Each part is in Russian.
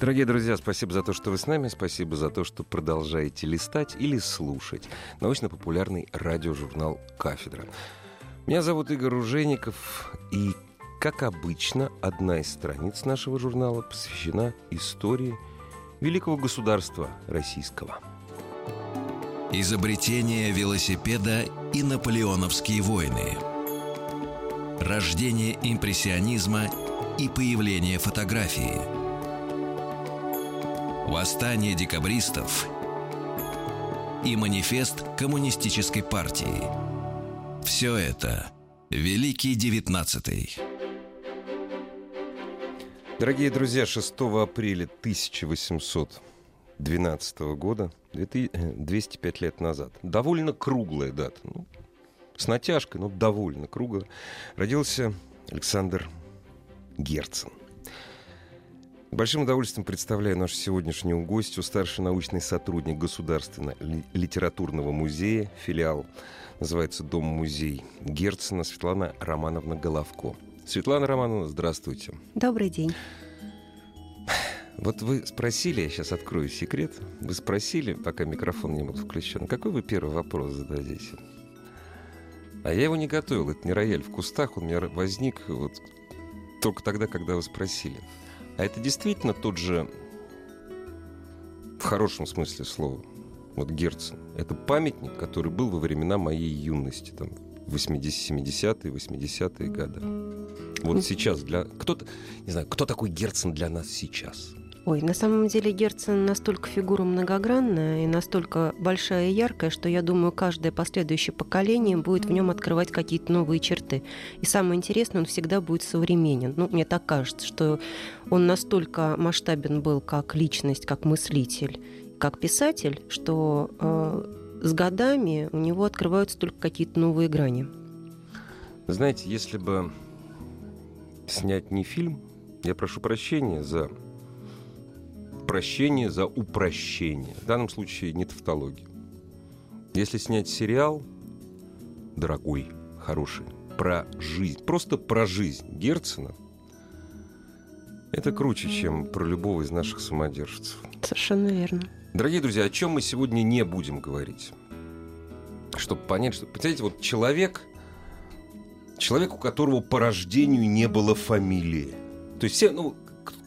Дорогие друзья, спасибо за то, что вы с нами, спасибо за то, что продолжаете листать или слушать научно-популярный радиожурнал «Кафедра». Меня зовут Игорь Ружейников, и, как обычно, одна из страниц нашего журнала посвящена истории великого государства российского. Изобретение велосипеда и наполеоновские войны. Рождение импрессионизма и появление фотографии – Восстание декабристов и манифест коммунистической партии. Все это Великий Девятнадцатый. Дорогие друзья, 6 апреля 1812 года, 205 лет назад, довольно круглая дата, ну, с натяжкой, но довольно круглая, родился Александр Герцен. Большим удовольствием представляю нашу сегодняшнюю гостью, старший научный сотрудник Государственного литературного музея, филиал называется Дом-музей Герцена Светлана Романовна Головко. Светлана Романовна, здравствуйте. Добрый день. Вот вы спросили, я сейчас открою секрет, вы спросили, пока микрофон не был включен, какой вы первый вопрос зададите? А я его не готовил, это не рояль в кустах, он у меня возник вот только тогда, когда вы спросили. А это действительно тот же, в хорошем смысле слова, вот Герцен. Это памятник, который был во времена моей юности, там, 80-70-е, 80-е годы. Вот сейчас для... Кто-то, не знаю, кто такой Герцен для нас сейчас? Ой, на самом деле Герцен настолько фигура многогранная и настолько большая и яркая, что я думаю, каждое последующее поколение будет в нем открывать какие-то новые черты. И самое интересное, он всегда будет современен. Ну, мне так кажется, что он настолько масштабен был как личность, как мыслитель, как писатель, что э, с годами у него открываются только какие-то новые грани. Знаете, если бы снять не фильм, я прошу прощения за прощение за упрощение. В данном случае не тавтология. Если снять сериал, дорогой, хороший, про жизнь, просто про жизнь Герцена, это круче, чем про любого из наших самодержцев. Совершенно верно. Дорогие друзья, о чем мы сегодня не будем говорить? Чтобы понять, что, понимаете, вот человек, человек, у которого по рождению не было фамилии. То есть все, ну,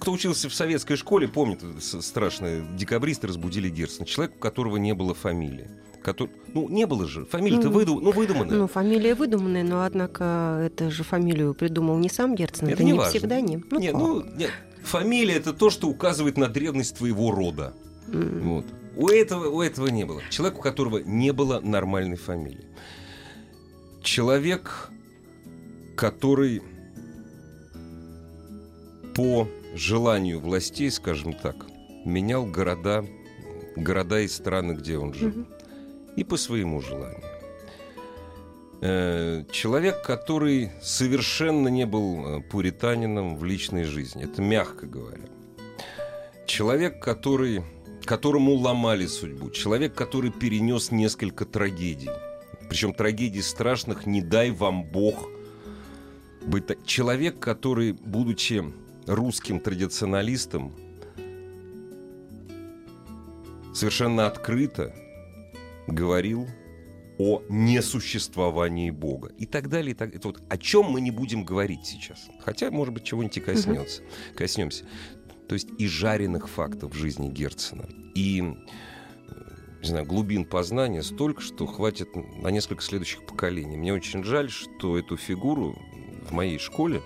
кто учился в советской школе, помнит страшное, декабристы разбудили Герцена, человек, у которого не было фамилии. Который, ну, не было же. Фамилия-то ну, выду, ну, выдуманная. Ну, фамилия выдуманная, но, однако, это же фамилию придумал не сам Герцен, это, это не, не псевдоним. Ну, нет, ну, нет, фамилия – это то, что указывает на древность твоего рода. Mm. Вот. У этого, у этого не было. Человек, у которого не было нормальной фамилии. Человек, который по желанию властей, скажем так, менял города, города и страны, где он жил. Угу. И по своему желанию. Э, человек, который совершенно не был э, пуританином в личной жизни, это мягко говоря. Человек, который, которому ломали судьбу. Человек, который перенес несколько трагедий. Причем трагедий страшных, не дай вам Бог быть. Человек, который, будучи русским традиционалистам совершенно открыто говорил о несуществовании Бога и так далее. И так, это вот о чем мы не будем говорить сейчас. Хотя, может быть, чего-нибудь и коснется, коснемся. То есть и жареных фактов в жизни Герцена, и не знаю, глубин познания столько, что хватит на несколько следующих поколений. Мне очень жаль, что эту фигуру в моей школе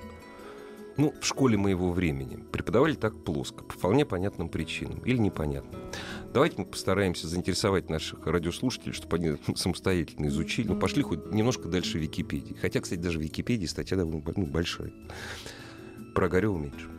ну, в школе моего времени преподавали так плоско, по вполне понятным причинам или непонятным. Давайте мы постараемся заинтересовать наших радиослушателей, чтобы они самостоятельно изучили. Ну, пошли хоть немножко дальше Википедии. Хотя, кстати, даже в Википедии статья довольно ну, большая. Про Огарева меньше.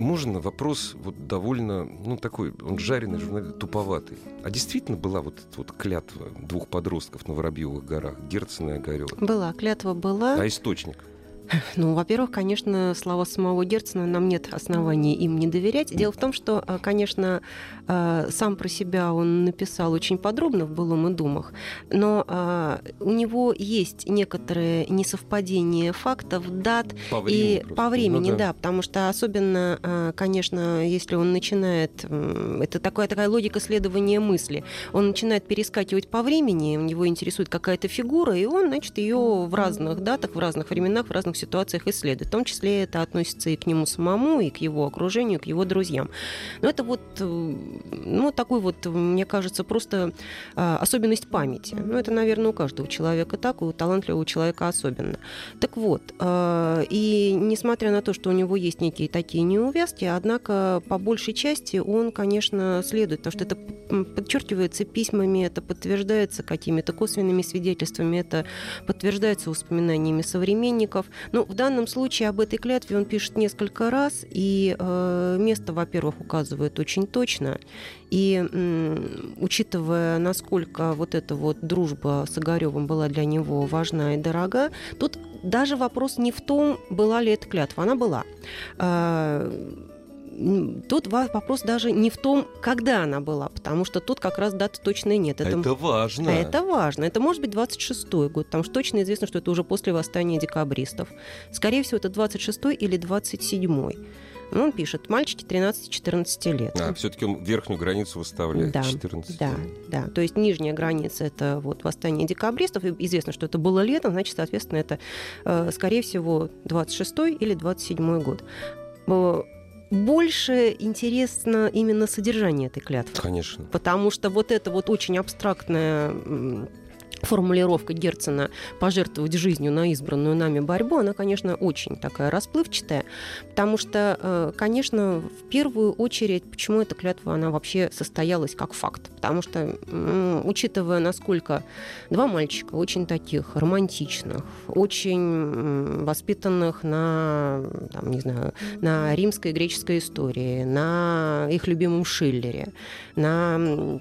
Можно вопрос вот довольно, ну, такой, он жареный, журналист, туповатый. А действительно была вот эта вот клятва двух подростков на Воробьевых горах, Герцена и Огарева? Была, клятва была. А источник? Ну, во-первых, конечно, слова самого Герцена нам нет оснований им не доверять. Дело в том, что, э, конечно, э, сам про себя он написал очень подробно в «Былом и думах», но э, у него есть некоторые несовпадения фактов, дат По и просто. по времени, Ну да. потому что особенно, конечно, если он начинает, это такая такая логика следования мысли, он начинает перескакивать по времени, у него интересует какая-то фигура, и он, значит, ее в разных датах, в разных временах, в разных ситуациях исследует. В том числе это относится и к нему самому, и к его окружению, и к его друзьям. Но это вот, ну, такой вот, мне кажется, просто особенность памяти. Ну, это, наверное, у каждого человека так, у талантливого человека особенно. Так вот, и несмотря на то, что у него есть некие такие неувязки, однако по большей части он, конечно, следует, потому что это подчеркивается письмами, это подтверждается какими-то косвенными свидетельствами, это подтверждается воспоминаниями современников. Ну, в данном случае об этой клятве он пишет несколько раз, и э, место, во-первых, указывает очень точно. И м, учитывая, насколько вот эта вот дружба с Огаревым была для него важна и дорога, тут даже вопрос не в том, была ли эта клятва. Она была. Тут вопрос даже не в том, когда она была, потому что тут как раз даты точной нет. Это, это важно. Это важно. Это может быть 26-й год, потому что точно известно, что это уже после восстания декабристов. Скорее всего, это 26-й или 27-й. Ну, он пишет, мальчики 13-14 лет. А, все-таки он верхнюю границу выставляет да, 14 Да, да. То есть нижняя граница это вот восстание декабристов. И известно, что это было летом, значит, соответственно, это, э, скорее всего, 26 или 27 год больше интересно именно содержание этой клятвы. Конечно. Потому что вот это вот очень абстрактная формулировка Герцена «пожертвовать жизнью на избранную нами борьбу», она, конечно, очень такая расплывчатая, потому что, э, конечно, в первую очередь, почему эта клятва, она вообще состоялась как факт. Потому что, учитывая, насколько два мальчика очень таких романтичных, очень воспитанных на, там, не знаю, на римской и греческой истории, на их любимом Шиллере, на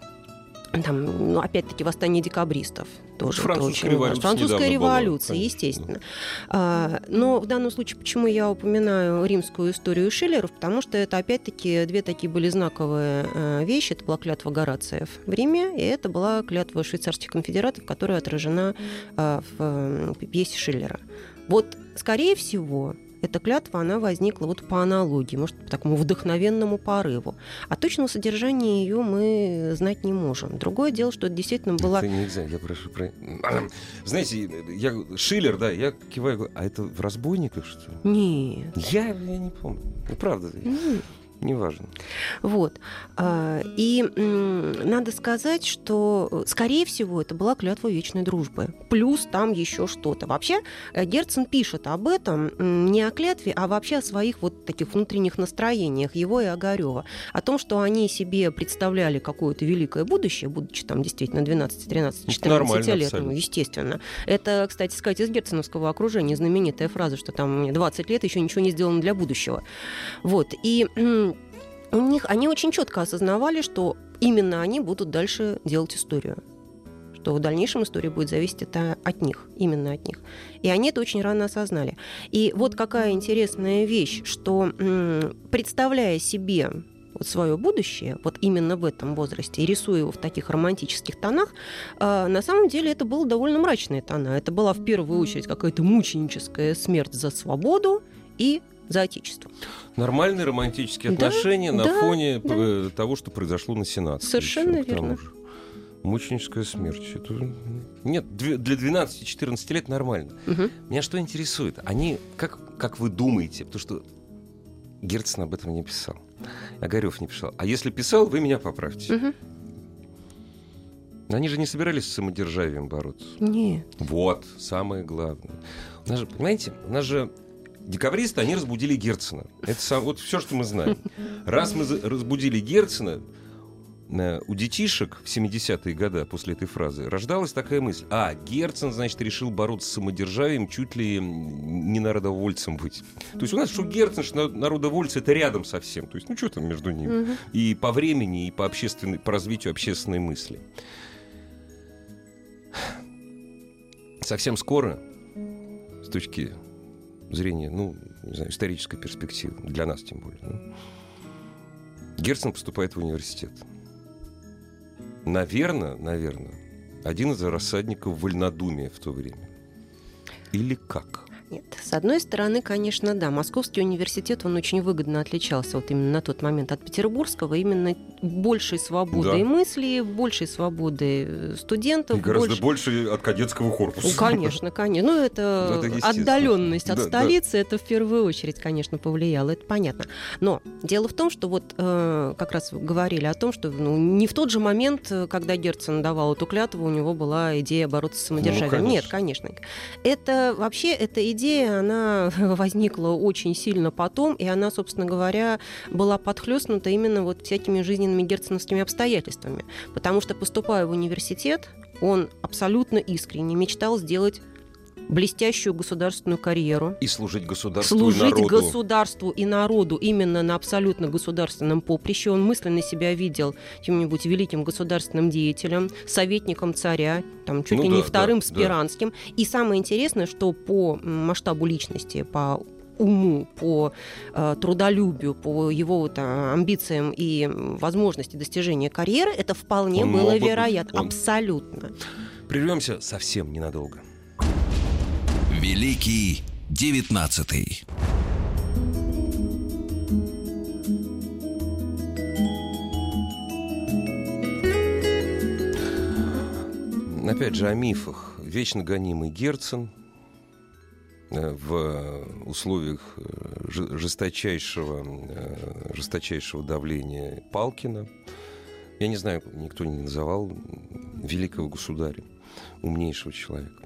там, ну, опять-таки, восстание декабристов. Тоже Французская очень революция. Французская революция, была, естественно. А, но в данном случае, почему я упоминаю римскую историю Шиллеров? Потому что это, опять-таки, две такие были знаковые а, вещи. Это была клятва Горациев в Риме, и это была клятва швейцарских конфедератов, которая отражена а, в пьесе Шиллера. Вот, скорее всего, эта клятва, она возникла вот по аналогии, может, по такому вдохновенному порыву. А точного содержания ее мы знать не можем. Другое дело, что это действительно была... Это нельзя, я прошу... Про... Знаете, я... Шиллер, да, я киваю, а это в «Разбойниках», что ли? Нет. Я, я не помню. Ну, правда. Нет. Неважно. Вот. А, и надо сказать, что, скорее всего, это была клятва вечной дружбы. Плюс там еще что-то. Вообще, э, Герцен пишет об этом не о клятве, а вообще о своих вот таких внутренних настроениях, его и Огарева. О том, что они себе представляли какое-то великое будущее, будучи там действительно 12, 13, 14 лет, ну, естественно. Это, кстати сказать, из герценовского окружения знаменитая фраза, что там мне 20 лет еще ничего не сделано для будущего. Вот. И у них они очень четко осознавали, что именно они будут дальше делать историю что в дальнейшем история будет зависеть это от них, именно от них. И они это очень рано осознали. И вот какая интересная вещь, что представляя себе вот свое будущее, вот именно в этом возрасте, и рисуя его в таких романтических тонах, э, на самом деле это было довольно мрачные тона. Это была в первую очередь какая-то мученическая смерть за свободу и за Отечество. Нормальные романтические Да, отношения на да, фоне да. э, того, что произошло на Сенате. Совершенно еще, верно. же. Мученическая смерть. Это... Нет, для 12-14 лет нормально. Мгм. Меня что интересует? Они, как, как вы думаете, потому что Герцен об этом не писал, Огарев не писал. А если писал, вы меня поправьте. Мгм. Они же не собирались с самодержавием бороться. Нет. Вот, самое главное. У нас же, понимаете, у нас же декабристы, они разбудили Герцена. Это сам, вот все, что мы знаем. Раз мы разбудили Герцена, э, у детишек в 70-е годы после этой фразы рождалась такая мысль. А, Герцен, значит, решил бороться с самодержавием, чуть ли не народовольцем быть. То есть у нас что Герцен, что народовольцы, это рядом совсем. То есть, ну что там между ними? Угу. И по времени, и по, общественной, по развитию общественной мысли. Совсем скоро, с точки зрения, ну, не знаю, исторической перспективы, для нас тем более, ну, Герцен поступает в университет. Наверное, наверное, один из рассадников вольнодумия в то время. Или как? Нет, с одной стороны, конечно, да, Московский университет, он очень выгодно отличался вот именно на тот момент от Петербургского, именно большей свободой да. мысли, большей свободы э, студентов. И гораздо больше... больше от кадетского корпуса. Ну, конечно, конечно. Ну, это, это отдаленность от да, столицы, да. это в первую очередь, конечно, повлияло, это понятно. Но дело в том, что вот э, как раз говорили о том, что ну, не в тот же момент, э, когда Герцен давал эту клятву, у него была идея бороться с самодержавием. Ну, конечно. Нет, конечно. Это вообще, эта идея идея, она возникла очень сильно потом, и она, собственно говоря, была подхлестнута именно вот всякими жизненными герценовскими обстоятельствами. Потому что, поступая в университет, он абсолютно искренне мечтал сделать блестящую государственную карьеру. И служить государству служить и народу. государству и народу именно на абсолютно государственном поприще. Он мысленно себя видел чем-нибудь великим государственным деятелем, советником царя, там, чуть ну, ли да, не вторым да, Спиранским. Да. И самое интересное, что по масштабу личности, по уму, по э, трудолюбию, по его вот, э, амбициям и возможности достижения карьеры, это вполне он было вероятно. Он... Абсолютно. Прервемся совсем ненадолго. Великий девятнадцатый. Опять же о мифах. Вечно гонимый Герцен э, в условиях э, жесточайшего, э, жесточайшего давления Палкина. Я не знаю, никто не называл великого государя, умнейшего человека.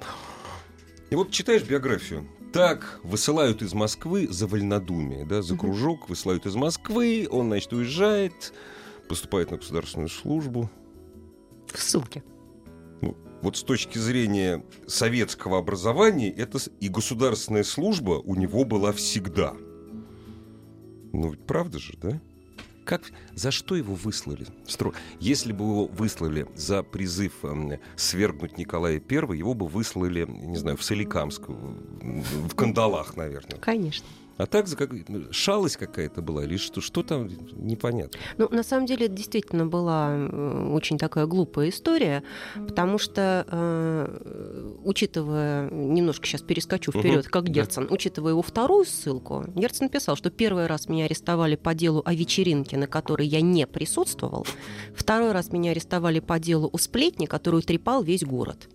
И вот читаешь биографию. Так, высылают из Москвы за вольнодумие, да, за кружок, высылают из Москвы, он, значит, уезжает, поступает на государственную службу. В ссылке. Ну, вот с точки зрения советского образования, это и государственная служба у него была всегда. Ну, ведь правда же, да? Как, за что его выслали? Если бы его выслали за призыв э, свергнуть Николая I, его бы выслали, не знаю, в Соликамск, в Кандалах, наверное. Конечно. А так как... Шалость какая-то была или что, что там непонятно? Ну, на самом деле, это действительно была э, очень такая глупая история, потому что, э, учитывая, немножко сейчас перескочу вперед, угу, как Герцен, да. учитывая его вторую ссылку, Герцен писал, что первый раз меня арестовали по делу о вечеринке, на которой я не присутствовал, второй раз меня арестовали по делу о сплетне, которую трепал весь город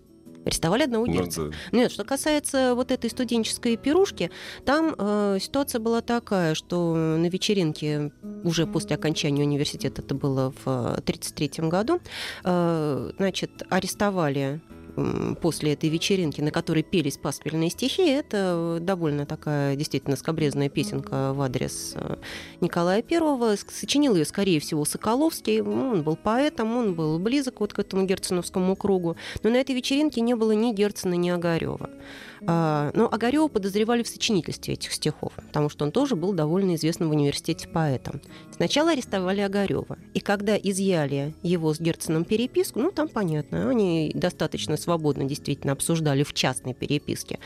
арестовали одного немца. Ну, да. Нет, что касается вот этой студенческой пирушки, там э, ситуация была такая, что на вечеринке уже после окончания университета, это было в 1933 году, э, значит, арестовали после этой вечеринки, на которой пелись пасквильные стихи, это довольно такая действительно скобрезная песенка в адрес э, Николая Первого. Сочинил ее, скорее всего, Соколовский. Он был поэтом, он был близок вот к этому герценовскому кругу. Но на этой вечеринке не было ни Герцена, ни Огарева. А, но Огарева подозревали в сочинительстве этих стихов, потому что он тоже был довольно известным в университете поэтом. Сначала арестовали Огарева, и когда изъяли его с Герценом переписку, ну там понятно, они достаточно свободно действительно обсуждали в частной переписке.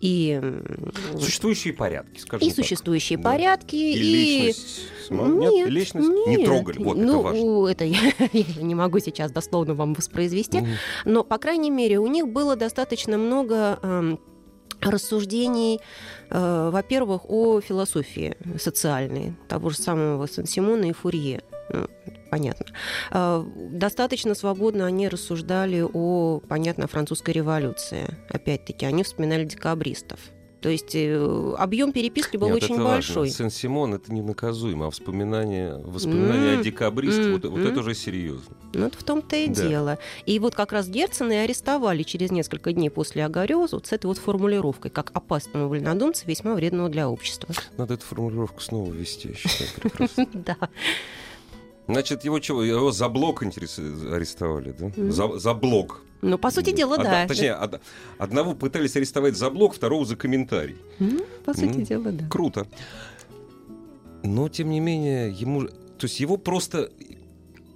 И... Существующие порядки, скажем И так. существующие да. порядки, и... и... Личность... Нет, нет, личность нет. не трогали, вот ну, это важно. Это я, я не могу сейчас дословно вам воспроизвести, mm. но, по крайней мере, у них было достаточно много рассуждений, э, во-первых, о философии социальной, того же самого Сан-Симона и Фурье. Понятно. Э, достаточно свободно они рассуждали о, понятно, французской революции. Опять-таки, они вспоминали декабристов. То есть э, объем переписки был Нет, очень большой. Сен-Симон это ненаказуемо, а воспоминания, воспоминания mm-hmm. о декабристе, mm-hmm. вот, вот это уже серьезно. Ну, это в том-то и да. дело. И вот как раз Герцена и арестовали через несколько дней после Огарёза вот с этой вот формулировкой, как опасного вольнодумца, весьма вредного для общества. Надо эту формулировку снова ввести, я считаю, Да. Значит, его чего? Его за блок арестовали, да? Мгм. За, за блок. Ну, по сути дела, Одна- да. Точнее, од- одного пытались арестовать за блок, второго за комментарий. Ну, по сути М. дела, да. Круто. Но, тем не менее, ему... То есть его просто...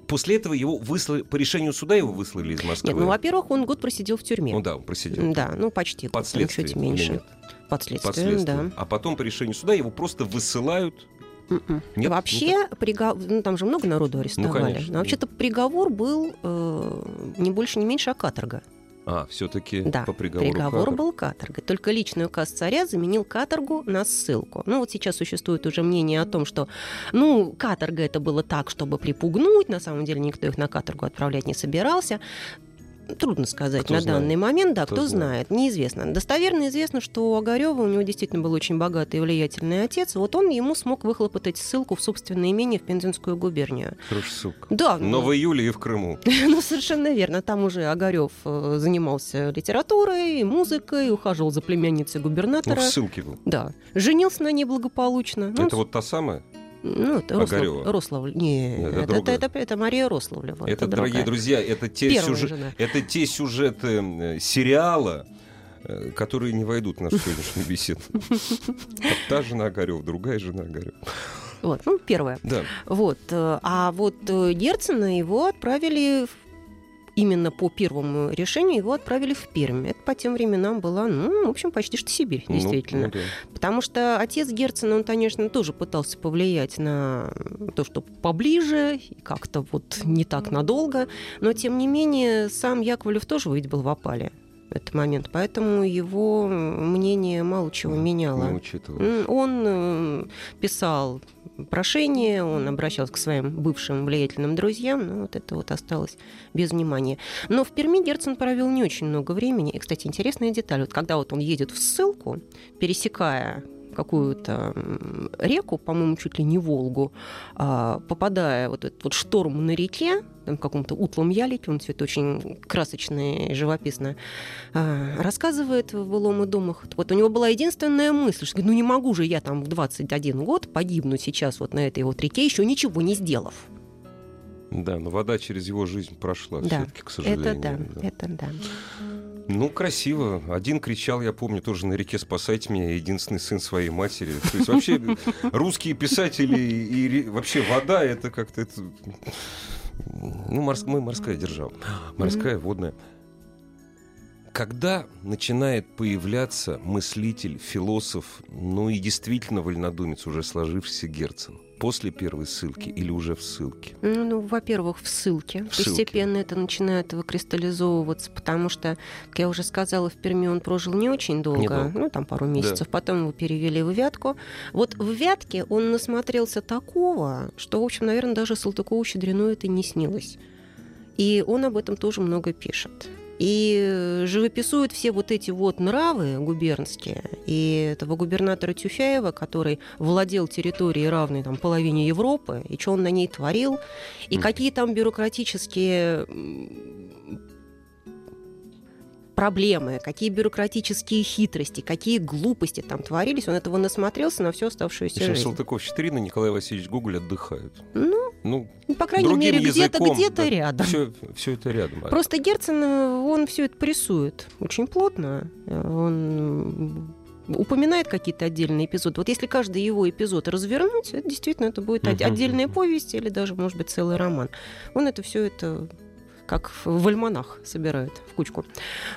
После этого его выслали... По решению суда его выслали из Москвы. Нет, ну, во-первых, он год просидел в тюрьме. Ну да, он просидел. Да, ну почти. Под год, следствием чуть меньше. Под следствием, Под следствием. да. А потом по решению суда его просто высылают. Мгм. Нет? Вообще, пригов- ну, там же много народу арестовали. конечно, Но вообще-то приговор был э, не больше, не меньше, а каторга. А, все-таки Да, по приговору. Приговор каторга. был каторгой. Только личный указ царя заменил каторгу на ссылку. Ну вот сейчас существует уже мнение о том, что ну каторга это было так, чтобы припугнуть. На самом деле никто их на каторгу отправлять не собирался. Трудно сказать Кто на знает? данный момент, да, Кто кто, знает? знает. неизвестно. Достоверно известно, что у Огарева у него действительно был очень богатый и влиятельный отец. Вот он ему смог выхлопотать ссылку в собственное имение в Пензенскую губернию. Хорошая ссылка. Да, Но в июле и в Крыму. ну, совершенно верно. Там уже Огарев э, занимался литературой, музыкой, ухаживал за племянницей Ну, губернатора. в ссылке был. Да. Женился на ней благополучно. Ну, Это вот та самая? Ну, это Рослав- Огарева? Рославль. Не, Нет, это это, это, это, это Мария Рославлева. это, дорогие другая. друзья, это те, сюжет- это те сюжеты сериала, э, которые не войдут в нашу сегодняшнюю беседу. Та жена Огарева, другая жена Огарева. Вот, ну, первая. Да. Вот. э, А вот э, Герцена его отправили в- именно по первому решению его отправили в Пермь. Это по тем временам была, ну, в общем, почти что Сибирь, Ну, действительно. ну да. Потому что отец Герцена, он, конечно, тоже пытался повлиять на то, что поближе, и как-то вот не так надолго, но, тем не менее, сам Яковлев тоже ведь был в опале этот момент, поэтому его мнение мало чего Не меняло. учитывал. М, Он э, писал прошение, он обращался к своим бывшим влиятельным друзьям, но вот это вот осталось без внимания. Но в Перми Герцен провел не очень много времени. И, кстати, интересная деталь. Вот когда вот он едет в ссылку, пересекая какую-то реку, по-моему, чуть ли не Волгу, а, попадая вот этот вот шторм на реке, там, в каком-то утлом ялике, он все это очень красочно и живописно а, рассказывает в «Былом и домах». Вот у него была единственная мысль, что ну не могу же я там в 21 год погибнуть сейчас вот на этой вот реке, еще ничего не сделав. Да, но вода через его жизнь прошла Да, все-таки, к сожалению. Это да, да. это да. Ну, красиво. Один кричал, я помню, тоже на реке «Спасайте меня», единственный сын своей матери. То есть вообще русские писатели и вообще вода, это как-то... Ну, морс- мы морская держава. Морская, водная. Когда начинает появляться мыслитель, философ, ну и действительно вольнодумец, уже сложившийся Герцен, после первой ссылки или уже в ссылке? Ну, ну, во-первых, в ссылке. В ссылке. Постепенно это начинает выкристаллизовываться, потому что, как я уже сказала, в Перми он прожил не очень долго, Недолго. ну, там пару месяцев, потом его перевели в Вятку. Вот в Вятке он насмотрелся такого, что, в общем, наверное, даже Салтыкову-Щедрину это не снилось. И он об этом тоже много пишет. И живописует все вот эти вот нравы губернские. И этого губернатора Тюфяева, который владел территорией равной там, половине Европы, и что он на ней творил, и Мгм. какие там бюрократические проблемы, какие бюрократические хитрости, какие глупости там творились, он этого насмотрелся на всю оставшуюся общем, жизнь. Салтыков-Щедрин и Николай Васильевич Гоголь отдыхают. Ну, Ну, ну, по крайней мере, где-то где-то да. рядом. Все, все это рядом. Просто Герцен, э, он все это прессует очень плотно. Э, Он упоминает какие-то отдельные эпизоды. Вот если каждый его эпизод развернуть, это действительно это будет Мгм. отдельная повесть или даже, может быть, целый роман. Он это все это как в альманах собирает в кучку.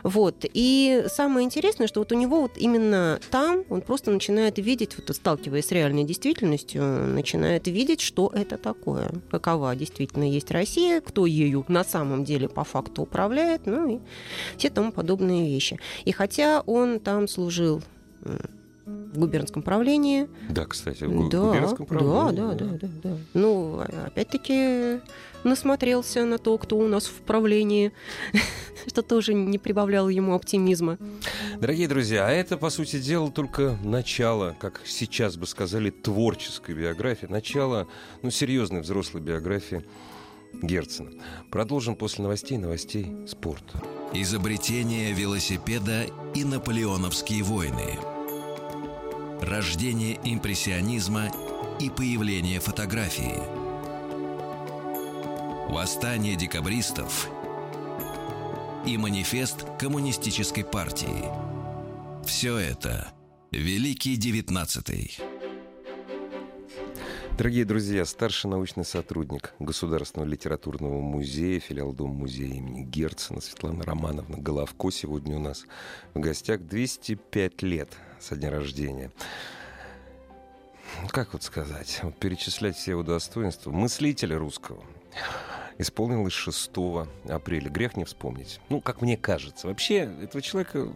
Вот. И самое интересное, что вот у него вот именно там он просто начинает видеть, вот сталкиваясь с реальной действительностью, начинает видеть, что это такое, какова действительно есть Россия, кто ею на самом деле по факту управляет, ну и все тому подобные вещи. И хотя он там служил губернском правлении, Да, кстати, в да, губернском да, правлении, да, да, да, да. Ну, а- опять-таки насмотрелся на то, кто у нас в правлении, что тоже не прибавляло ему оптимизма. Дорогие друзья, а это, по сути дела, только начало, как сейчас бы сказали, творческой биографии, начало, ну, серьезной взрослой биографии Герцена. Продолжим после новостей, новостей спорта. Изобретение велосипеда и наполеоновские войны. Рождение импрессионизма и появление фотографии. Восстание декабристов и манифест коммунистической партии. Все это Великий Девятнадцатый. Дорогие друзья, старший научный сотрудник Государственного литературного музея, филиал Дома музея имени Герцена Светлана Романовна Головко сегодня у нас в гостях 205 лет со дня рождения. Как вот сказать, вот перечислять все его достоинства. Мыслителя русского, исполнилось 6 апреля. Грех не вспомнить. Ну, как мне кажется. Вообще, этого человека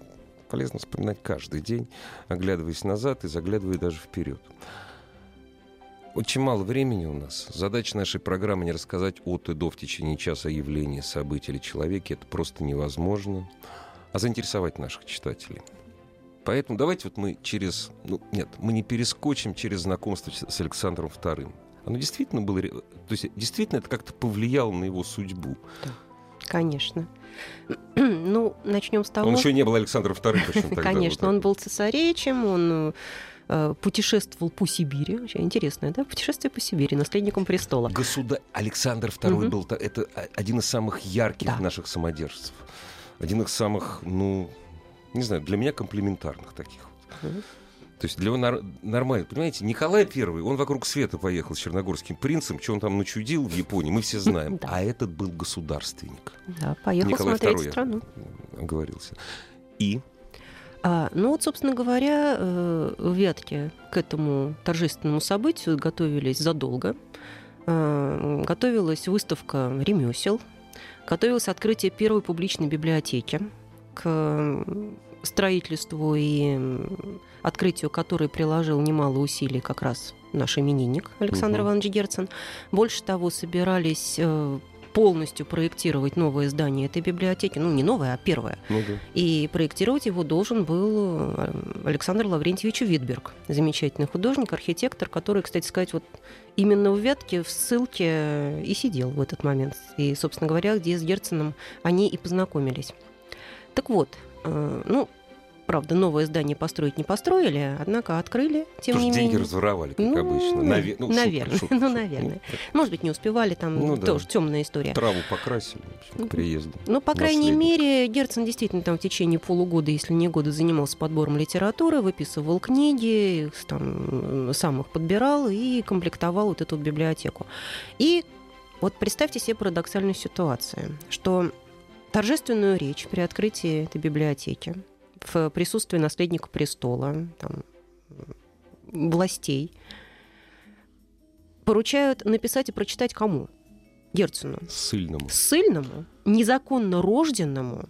полезно вспоминать каждый день, оглядываясь назад и заглядывая даже вперед. Очень мало времени у нас. Задача нашей программы не рассказать от и до в течение часа явления, событий или человеке. Это просто невозможно. А заинтересовать наших читателей. Поэтому давайте вот мы через... Ну, нет, мы не перескочим через знакомство с Александром II. Оно действительно было... То есть действительно это как-то повлияло на его судьбу. Да, конечно. Ну, начнем с того... Он еще не был Александром II, Конечно, он был цесаревичем, он Э, путешествовал по Сибири. Очень интересное, да? Путешествие по Сибири, наследником престола. Государь Александр II угу. был это один из самых ярких да. наших самодержцев. Один из самых, ну, не знаю, для меня комплементарных таких. Угу. То есть для него нормально. Понимаете, Николай Первый, он вокруг света поехал с черногорским принцем, что он там начудил в Японии, мы все знаем. Да. А этот был государственник. Да, поехал Николай смотреть II страну. Оговорился. И а, ну вот, собственно говоря, э, Вятки к этому торжественному событию готовились задолго. А, готовилась выставка ремесел, готовилось открытие первой публичной библиотеки к строительству и открытию которой приложил немало усилий как раз наш именинник Александр угу. Иванович Герцен. Больше того, собирались э, полностью проектировать новое здание этой библиотеки, ну не новое, а первое. Ну, да. И проектировать его должен был э, Александр Лаврентьевич Витберг, замечательный художник, архитектор, который, кстати сказать, вот именно в Вятке в ссылке и сидел в этот момент. И, собственно говоря, где с Герценом они и познакомились. Так вот, э, ну, Правда, новое здание построить не построили, однако открыли, тем Потому не деньги менее. разворовали, как ну, обычно. Наве- ну, наверное, шутка, ну, наверное. Может быть, не успевали, там ну, тоже да. темная история. Tраву покрасили общем, к приезду. Ну, по крайней мере, Герцен действительно там в течение полугода, если не года, занимался подбором литературы, выписывал книги, там, сам их подбирал и комплектовал вот эту библиотеку. И вот представьте себе парадоксальную ситуацию, что торжественную речь при открытии этой библиотеки в присутствии наследника престола, там, властей, поручают написать и прочитать кому? Герцену. Сыльному. Сыльному, незаконно рожденному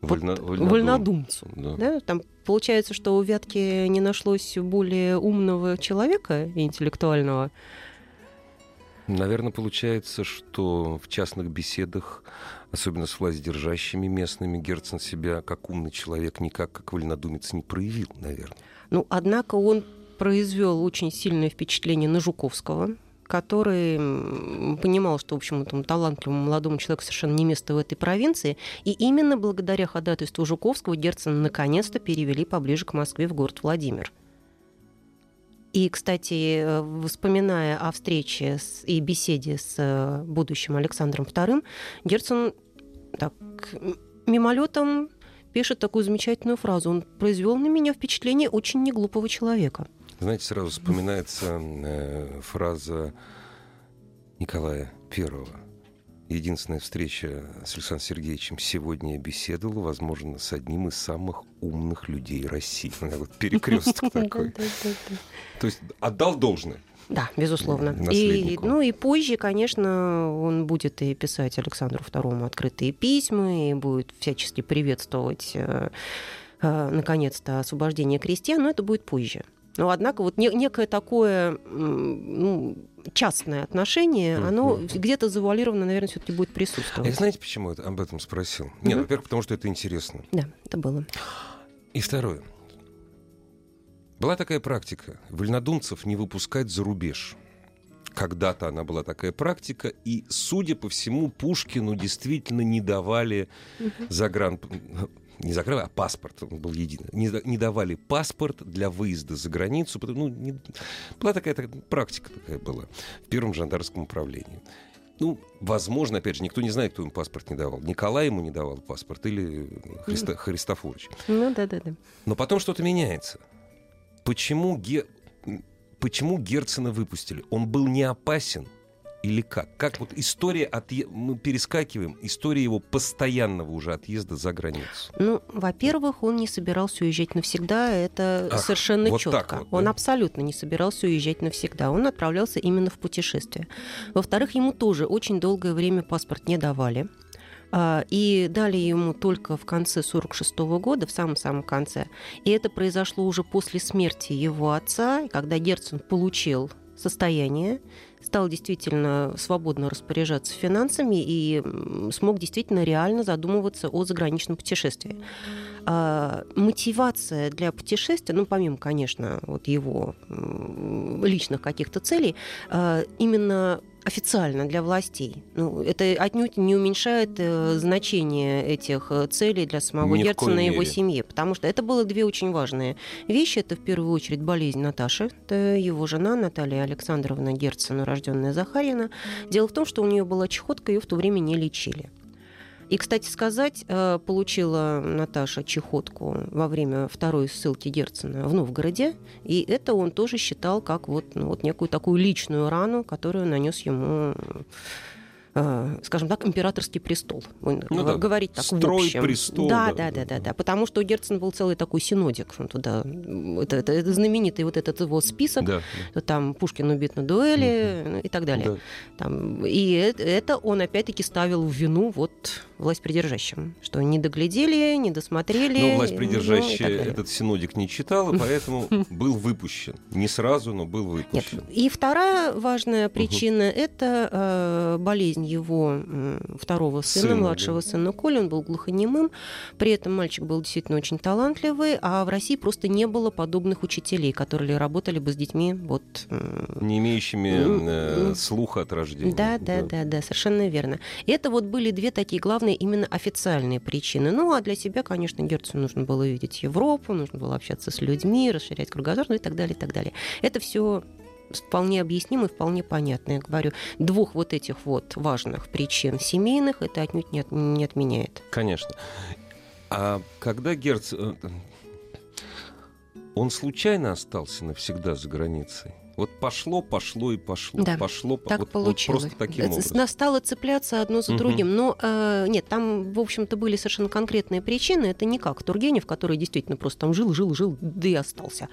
Вольно, вольнодум. вольнодумцу. Да. Да? Там получается, что у Вятки не нашлось более умного человека интеллектуального. Наверное, получается, что в частных беседах особенно с властьдержащими местными, Герцен себя как умный человек никак как вольнодумец не проявил, наверное. Ну, однако он произвел очень сильное впечатление на Жуковского, который понимал, что, в общем, этому талантливому молодому человеку совершенно не место в этой провинции. И именно благодаря ходатайству Жуковского Герцена наконец-то перевели поближе к Москве в город Владимир. И, кстати, э, вспоминая о встрече с, и беседе с э, будущим Александром II, Герцен так мимолетом пишет такую замечательную фразу. Он произвел на меня впечатление очень неглупого человека. Знаете, сразу вспоминается э, фраза Николая Первого. Единственная встреча с Александром Сергеевичем сегодня я беседовал, возможно, с одним из самых умных людей России. Вот перекресток такой. То есть отдал должное. Да, безусловно. И, ну и позже, конечно, он будет и писать Александру II открытые письма, и будет всячески приветствовать э, э, наконец-то освобождение крестьян, но это будет позже. Но однако вот некое такое ну, частное отношение, mm-hmm. оно где-то завуалировано, наверное, все-таки будет присутствовать. А знаете, почему я об этом спросил? Mm-hmm. Нет, во-первых, потому что это интересно. Да, это было. И второе. Была такая практика вольнодумцев не выпускать за рубеж. Когда-то она была такая практика, и, судя по всему, Пушкину действительно не давали угу. загран не закрывали, а паспорт, он был единый, не, не давали паспорт для выезда за границу, потому, ну, не, была такая, такая практика такая была в первом жандарском управлении. Ну, возможно, опять же, никто не знает, кто ему паспорт не давал. Николай ему не давал паспорт или Христо, Христофорович. Ну да, да, да. Но потом что-то меняется. Почему, Ге... Почему Герцена выпустили? Он был не опасен или как? Как вот история отъезда, мы перескакиваем, история его постоянного уже отъезда за границу. Ну, во-первых, он не собирался уезжать навсегда, это Ах, совершенно вот четко. вот, Он да? абсолютно не собирался уезжать навсегда, он отправлялся именно в путешествие. Во-вторых, ему тоже очень долгое время паспорт не давали. А, И дали ему только в конце 46 года, в самом-самом конце. И это произошло уже после смерти его отца, когда Герцен получил состояние, стал действительно свободно распоряжаться финансами и смог действительно реально задумываться о заграничном путешествии. А, мотивация для путешествия, ну, помимо, конечно, вот его личных каких-то целей, а, именно официально для властей. Ну, это отнюдь не уменьшает э, значение этих э, целей для самого Ни Герцена и его мере. семьи, потому что это было две очень важные вещи. Это в первую очередь болезнь Наташи, это его жена Наталья Александровна Герцен, урожденная Захарина. Дело в том, что у нее была чехотка, ее в то время не лечили. И, кстати сказать, э, получила Наташа чехотку во время второй ссылки Герцена в Новгороде, и это он тоже считал как вот, ну, вот некую такую личную рану, которую нанес ему э, скажем так, императорский престол. Ну да, говорить так в строй общем. престол, Да, да, да, да. да, да, да. Потому что у Герцена был целый такой синодик. Он туда, это, это- это знаменитый вот этот его список. Да, Там Пушкин убит на дуэли ну, и так далее. да. Там, и это он опять-таки ставил в вину вот власть придержащим, что не доглядели, не досмотрели. Власть ну, и придержащая далее. этот синодик не читала, поэтому был выпущен. Не сразу, но был Нет. выпущен. И вторая важная причина это э, болезнь его м, второго сына, Сына, младшего сына Коли. Он был глухонемым. При этом мальчик был действительно очень талантливый, а в России просто не было подобных учителей, которые работали бы с детьми вот м, Не имеющими э, слуха от рождения. Да, да, да, да, совершенно верно. Это вот были две такие главные именно официальные причины. Ну, а для себя, конечно, Герцу нужно было видеть Европу, нужно было общаться с людьми, расширять кругозор, ну и так далее, и так далее. Это все вполне объяснимо и вполне понятно. Я говорю, двух вот этих вот важных причин семейных это отнюдь не, от- не отменяет. Конечно. А когда Герц... э, Он случайно остался навсегда за границей? Вот пошло, пошло и пошло. Да, пошло, по- Так вот, вот получилось. просто таким Это образом. стало цепляться одно за Мгм. другим. Но э, нет, там, в общем-то, были совершенно конкретные причины. Это не как Тургенев, который действительно просто там жил, жил, жил, да и остался.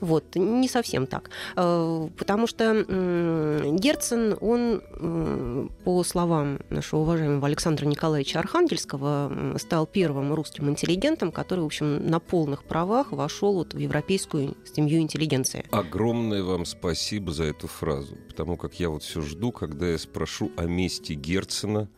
Вот, не совсем так. Э, потому что м, Герцен, он, м, по словам нашего уважаемого Александра Николаевича Архангельского, стал первым русским интеллигентом, который, в общем, на полных правах вошел вот в европейскую семью интеллигенции. Огромное вам спасибо за эту фразу, потому как я вот все жду, когда я спрошу о месте Герцена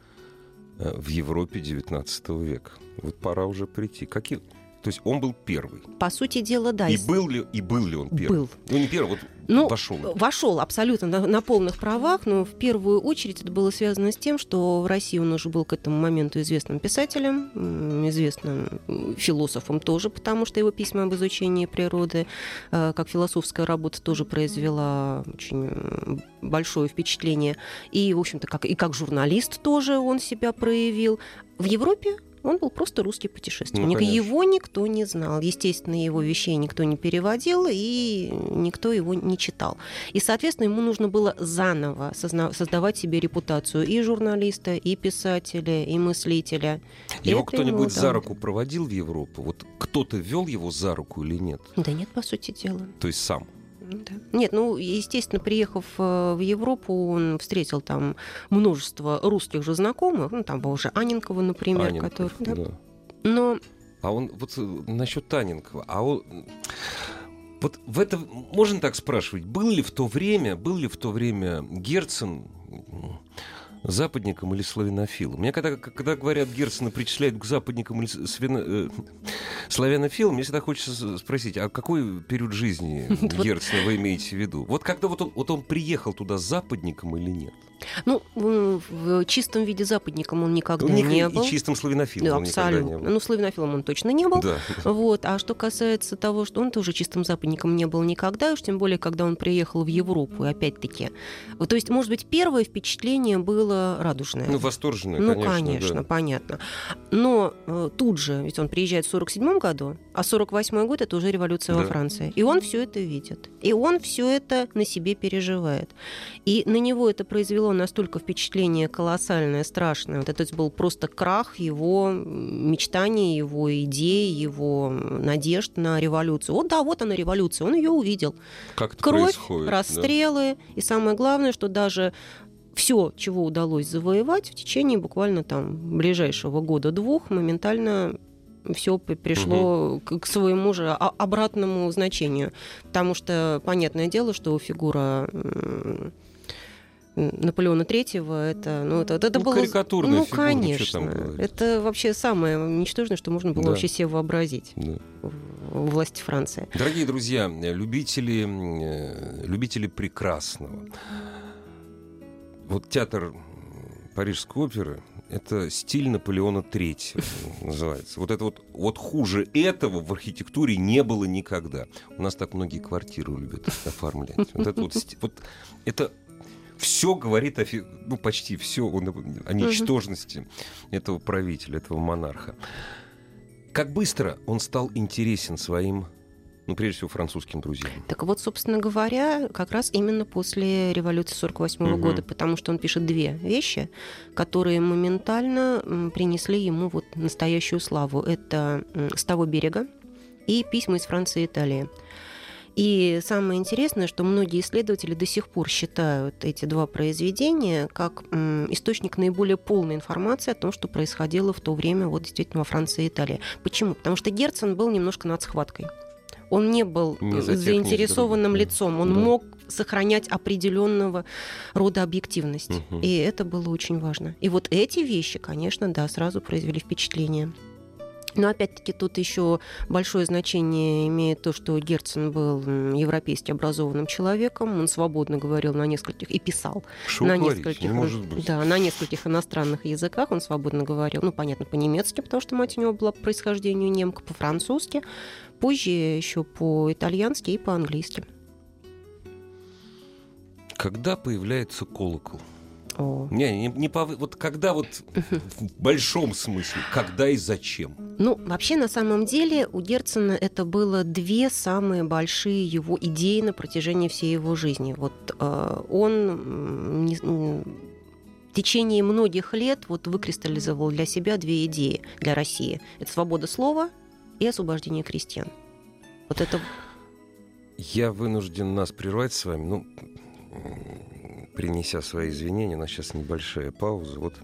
э, в Европе XIX века. Вот пора уже прийти. Какие... То есть он был первый. По сути дела, да. и, был ли, и был ли он первый? Был. Ну, не первый, вот Ну, вошел. Вошел абсолютно на, на полных правах, но в первую очередь это было связано с тем, что в России он уже был к этому моменту известным писателем, известным философом тоже, потому что его письма об изучении природы, э, как философская работа, тоже произвела очень большое впечатление. И, в общем-то, как, и как журналист тоже он себя проявил. В Европе он был просто русский путешественник. Ну, его никто не знал. Естественно, его вещей никто не переводил, и никто его не читал. И, соответственно, ему нужно было заново создавать себе репутацию и журналиста, и писателя, и мыслителя. Его кто-нибудь за руку проводил в Европу? Вот кто-то вел его за руку или нет? Да нет, по сути дела. То есть сам. Да. Нет, ну, естественно, приехав э, в Европу, он встретил там множество русских же знакомых, ну, там был же Аненкова, например, Анненков, который... да. да. Но А он вот э, насчет Таненкова, а он вот в это можно так спрашивать, был ли в то время, был ли в то время Герцен западником или славянофилом? Мне когда, когда говорят Герцена причисляют к западникам или славяно- э, Славянофил, мне всегда хочется спросить, а какой период жизни Герцена вы имеете в виду? Вот когда вот он, вот он приехал туда западником или нет? Ну, в чистом виде западником он никогда ну, не был. И чистым славянофилом да, он абсолютно. не был. Ну, славянофилом он точно не был. Да. Вот. А что касается того, что он тоже чистым западником не был никогда, уж тем более, когда он приехал в Европу, и опять-таки. То есть, может быть, первое впечатление было радужное. Ну, восторженное, ну, конечно. Ну, конечно, да. понятно. Но э, тут же, ведь он приезжает в 47 году, а 48 год это уже революция да. во Франции. И он все это видит. И он все это на себе переживает. И на него это произвело настолько впечатление колоссальное, страшное. Вот это был просто крах его мечтаний, его идей, его надежд на революцию. Вот да, вот она революция, он ее увидел. Как это Кровь, происходит, расстрелы. Да. И самое главное, что даже все, чего удалось завоевать в течение буквально там ближайшего года-двух, моментально все пришло угу. к своему же обратному значению. Потому что понятное дело, что фигура Наполеона Третьего, это, ну, это, это ну, было... Карикатурная ну, фигура, конечно. Это вообще самое ничтожное, что можно было да. вообще себе вообразить да. власти Франции. Дорогие друзья, любители, э, любители прекрасного. Вот театр Парижской оперы это стиль Наполеона Третьего называется. Вот это вот, вот хуже этого в архитектуре не было никогда. У нас так многие квартиры любят оформлять. Вот это вот, вот это все говорит о, ну, почти все о, о ничтожности этого правителя, этого монарха. Как быстро он стал интересен своим ну, прежде всего, французским друзьям. Так вот, собственно говоря, как раз именно после революции 48 угу. года, потому что он пишет две вещи, которые моментально принесли ему вот настоящую славу. Это «С того берега» и «Письма из Франции и Италии». И самое интересное, что многие исследователи до сих пор считают эти два произведения как источник наиболее полной информации о том, что происходило в то время вот действительно во Франции и Италии. Почему? Потому что Герцен был немножко над схваткой. Он не был не заинтересованным лицом, он да. мог сохранять определенного рода объективность. Угу. И это было очень важно. И вот эти вещи, конечно, да, сразу произвели впечатление. Но опять-таки тут еще большое значение имеет то, что Герцен был европейски образованным человеком, он свободно говорил на нескольких и писал Что на говорить? нескольких, не может быть. да, на нескольких иностранных языках, он свободно говорил, ну понятно по-немецки, потому что мать у него была по происхождению немка, по-французски, позже еще по-итальянски и по-английски. Когда появляется колокол? О. Не, не, не по, вот когда вот в большом смысле, когда и зачем? Ну, вообще, на самом деле, у Герцена это было две самые большие его идеи на протяжении всей его жизни. Вот э, он не, в течение многих лет вот выкристаллизовал для себя две идеи для России. Это свобода слова и освобождение крестьян. Вот это... Я вынужден нас прервать с вами. Ну, принеся свои извинения, у нас сейчас небольшая пауза. Вот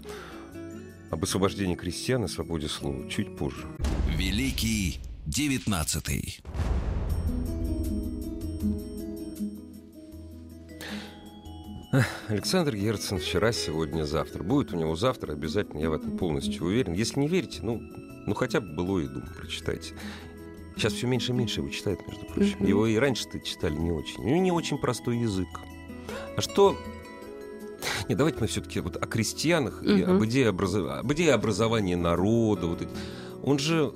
об освобождении крестьян и свободе слова чуть позже. Великий девятнадцатый. Александр Герцен вчера, сегодня, завтра. Будет у него завтра обязательно, я в этом полностью уверен. Если не верите, ну, ну хотя бы было и дум прочитайте. Сейчас все меньше и меньше его читают, между прочим. Его и раньше-то читали не очень. У него не очень простой язык. А что не, давайте мы все-таки вот о крестьянах угу. и об идее, образов... об идее образования народа. Вот эти. Он же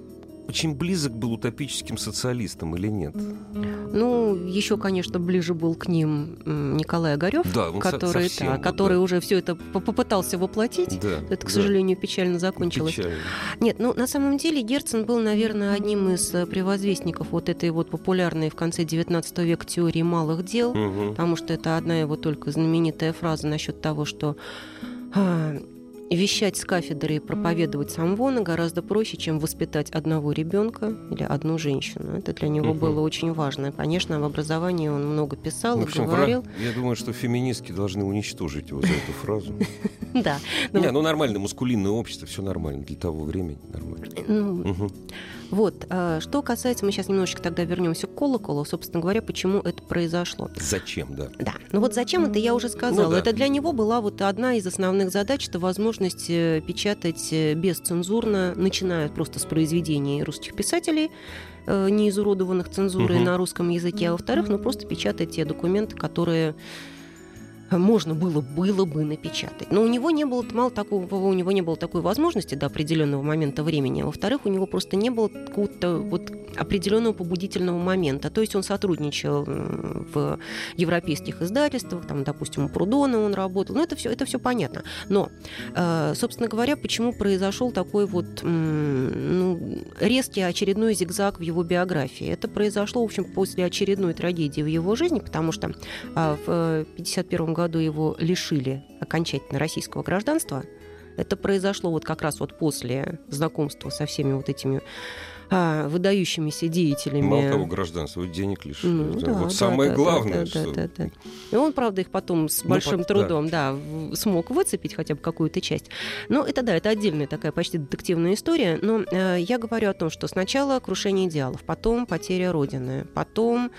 очень близок был утопическим социалистам или нет? Ну, еще, конечно, ближе был к ним Николай Огарев, да, который, совсем, да, вот, который да. уже все это попытался воплотить. Да, это, к да. сожалению, печально закончилось. Печально. Нет, ну на самом деле Герцен был, наверное, одним из э, превозвестников вот этой вот популярной в конце XIX века теории малых дел, угу. потому что это одна его только знаменитая фраза насчет того, что а, вещать с кафедры и проповедовать самвона гораздо проще, чем воспитать одного ребенка или одну женщину. Это для него угу. было очень важно. Конечно, в образовании он много писал ну, и говорил. Враг, я думаю, что феминистки должны уничтожить его за эту фразу. Да. Не, ну нормально, мускулинное общество, все нормально для того времени, нормально. Вот. А, что касается, мы сейчас немножечко тогда вернемся к колоколу, собственно говоря, почему это произошло. Зачем, да? Да. Ну вот зачем это я уже сказала. Ну, да. Это для него была вот одна из основных задач, это возможность э, печатать э, бесцензурно, начиная просто с произведений русских писателей, э, не изуродованных цензурой Мгм. на русском языке, а во-вторых, ну просто печатать те документы, которые можно было, было бы напечатать. Но у него не было, мало такого, у него не было такой возможности до определенного момента времени. А во-вторых, у него просто не было какого-то вот определенного побудительного момента. То есть он сотрудничал в европейских издательствах, там, допустим, у Прудона он работал. Ну, это все, это все понятно. Но, э, собственно говоря, почему произошел такой вот ну, резкий очередной зигзаг в его биографии? Это произошло, в общем, после очередной трагедии в его жизни, потому что а, в 1951 году его лишили окончательно российского гражданства. Это произошло вот как раз вот после знакомства со всеми вот этими а, выдающимися деятелями. Мало того, гражданство, денег лишь. Ну, да, вот да, самое да, главное, да, что... да, да, да. И он, правда, их потом с Ну, большим да. трудом, да, в- смог выцепить хотя бы какую-то часть. Но это, да, это отдельная такая почти детективная история. Но э, я говорю о том, что сначала крушение идеалов, потом потеря Родины, потом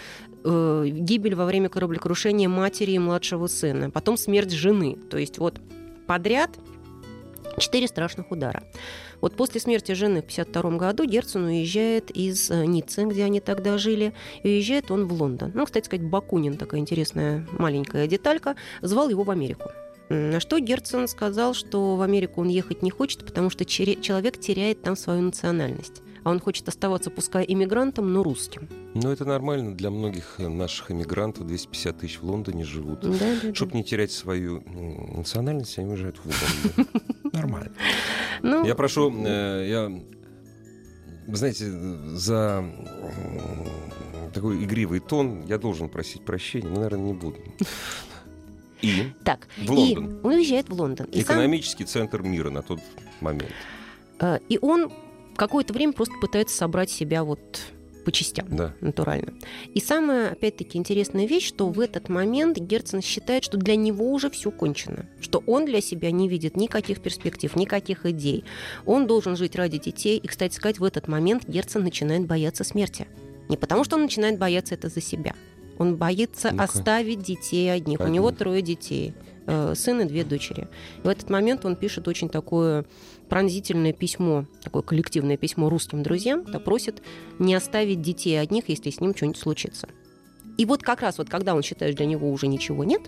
э, гибель во время кораблекрушения матери и младшего сына, потом смерть жены. То есть вот подряд четыре страшных удара. Вот после смерти жены в 1952 году Герцен уезжает из э, Ниццы, где они тогда жили, и уезжает он в Лондон. Ну, кстати сказать, Бакунин, такая интересная маленькая деталька, звал его в Америку. На что Герцен сказал, что в Америку он ехать не хочет, потому что человек теряет там свою национальность. А он хочет оставаться, пускай иммигрантом, но русским. Ну, это нормально для многих наших эмигрантов. 250 тысяч в Лондоне живут. Да, да, да. Чтобы не терять свою национальность, они уезжают в Лондон. Нормально. Ну, Я прошу, э, я, знаете, за такой игривый тон я должен просить прощения, но, наверное, не буду. И так, в Лондон. и он уезжает в Лондон. И сам Экономический центр мира на тот момент. Э, И он какое-то время просто пытается собрать себя вот по частям, Да. натурально. И самая, опять-таки, интересная вещь, что в этот момент Герцен считает, что для него уже все кончено, что он для себя не видит никаких перспектив, никаких идей. Он должен жить ради детей. И, кстати сказать, в этот момент Герцен начинает бояться смерти. Не потому, что он начинает бояться это за себя. Он боится Ну-ка. оставить детей одних. У Одних. него трое детей. э, Сын и две дочери. В этот момент он пишет очень такое пронзительное письмо, такое коллективное письмо русским друзьям, да просит не оставить детей одних, если с ним что-нибудь случится. И вот как раз вот когда он считает, что для него уже ничего нет,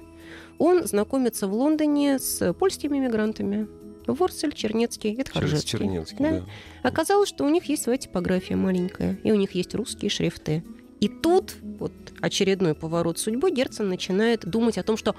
он знакомится в Лондоне с польскими иммигрантами. Ворсель, Чернецкий, это. Чернецкий, Да. да. Оказалось, что у них есть своя типография маленькая, и у них есть русские шрифты. И тут вот очередной поворот судьбы Герцен начинает думать о том, что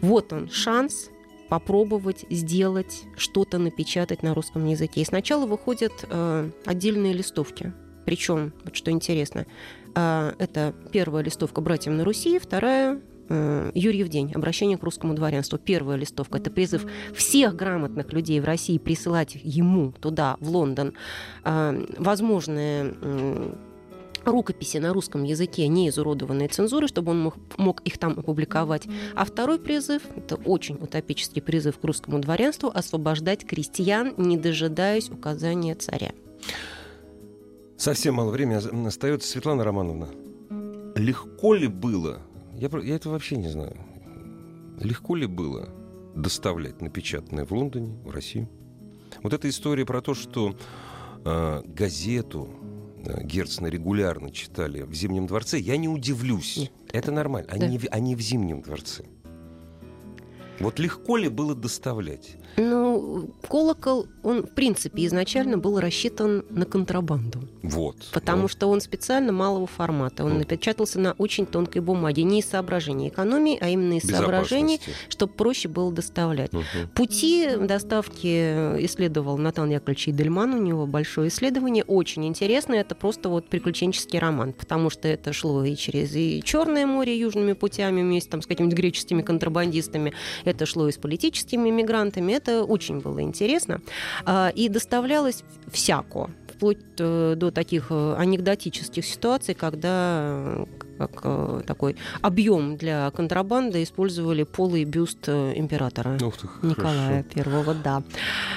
вот он шанс попробовать сделать что-то напечатать на русском языке. И сначала выходят э, отдельные листовки. Причем, вот что интересно, э, это первая листовка «Братьям на Руси», вторая э, Юрьев день. Обращение к русскому дворянству. Первая листовка. Это призыв всех грамотных людей в России присылать ему туда, в Лондон, э, возможные рукописи на русском языке, не изуродованные цензурой, чтобы он мог, мог их там опубликовать. А второй призыв, это очень утопический призыв к русскому дворянству, освобождать крестьян, не дожидаясь указания царя. Совсем мало времени остается. Светлана Романовна, легко ли было, я, я это вообще не знаю, легко ли было доставлять напечатанное в Лондоне, в Россию? Вот эта история про то, что э, газету Герцена регулярно читали в Зимнем дворце, я не удивлюсь. Нет. Это нормально. Они, Да. они в Зимнем дворце. Вот легко ли было доставлять? Ну, колокол, он, в принципе, изначально был рассчитан на контрабанду. Вот. Потому Ну, что он специально малого формата. Он Мгм. напечатался на очень тонкой бумаге. Не из соображений экономии, а именно из соображений, чтобы проще было доставлять. Мгм. Пути доставки исследовал Натан Яковлевич Идельман. У него большое исследование. Очень интересно. Это просто вот приключенческий роман, потому что это шло и через и Черное море южными путями вместе там, с какими-то греческими контрабандистами. Это шло и с политическими мигрантами. Это очень было интересно. А, И доставлялось всяко. Вплоть э, до таких анекдотических ситуаций, когда как такой объем для контрабанды использовали полый бюст императора Ух ты, Николая Первого, да.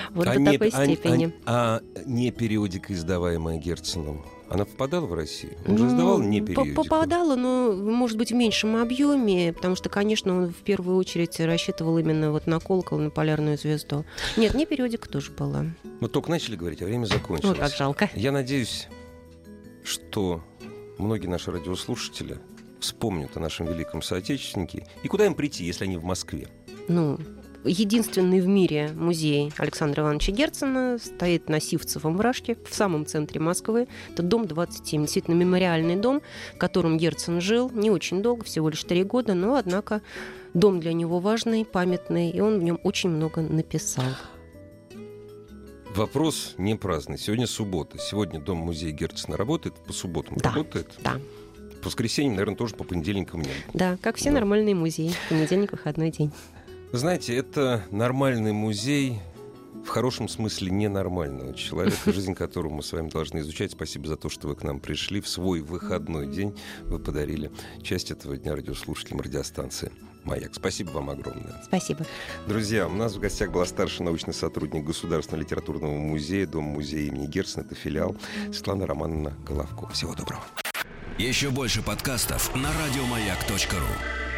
Вот а до не, такой а, степени. А, а не периодика, издаваемая Герценом? Она попадала в Россию? Он же издавал ну, не периодику. Попадала, но, может быть, в меньшем объеме, потому что, конечно, он в первую очередь рассчитывал именно вот на колокол, на полярную звезду. Нет, не периодика тоже была. Мы только начали говорить, а время закончилось. Вот как жалко. Я надеюсь, что многие наши радиослушатели вспомнят о нашем великом соотечественнике. И куда им прийти, если они в Москве? Ну, единственный в мире музей Александра Ивановича Герцена стоит на Сивцевом вражке в самом центре Москвы. Это дом 27, действительно мемориальный дом, в котором Герцен жил не очень долго, всего лишь три года, но, однако, дом для него важный, памятный, и он в нем очень много написал. Вопрос не праздный. Сегодня суббота. Сегодня дом-музей Герцена работает, по субботам да, работает? Да. По воскресеньям, наверное, тоже по понедельникам нет. Да, как все да. нормальные музеи. Понедельник, выходной день. Знаете, это нормальный музей, в хорошем смысле ненормального человека, жизнь которого мы с вами должны изучать. Спасибо за то, что вы к нам пришли. В свой выходной день вы подарили часть этого дня радиослушателям радиостанции «Маяк». Спасибо вам огромное. Спасибо. Друзья, у нас в гостях была старший научный сотрудник Государственного литературного музея, Дом музея имени Герцена, это филиал, Светлана Романовна Головко. Всего доброго. Еще больше подкастов на радиомаяк.ру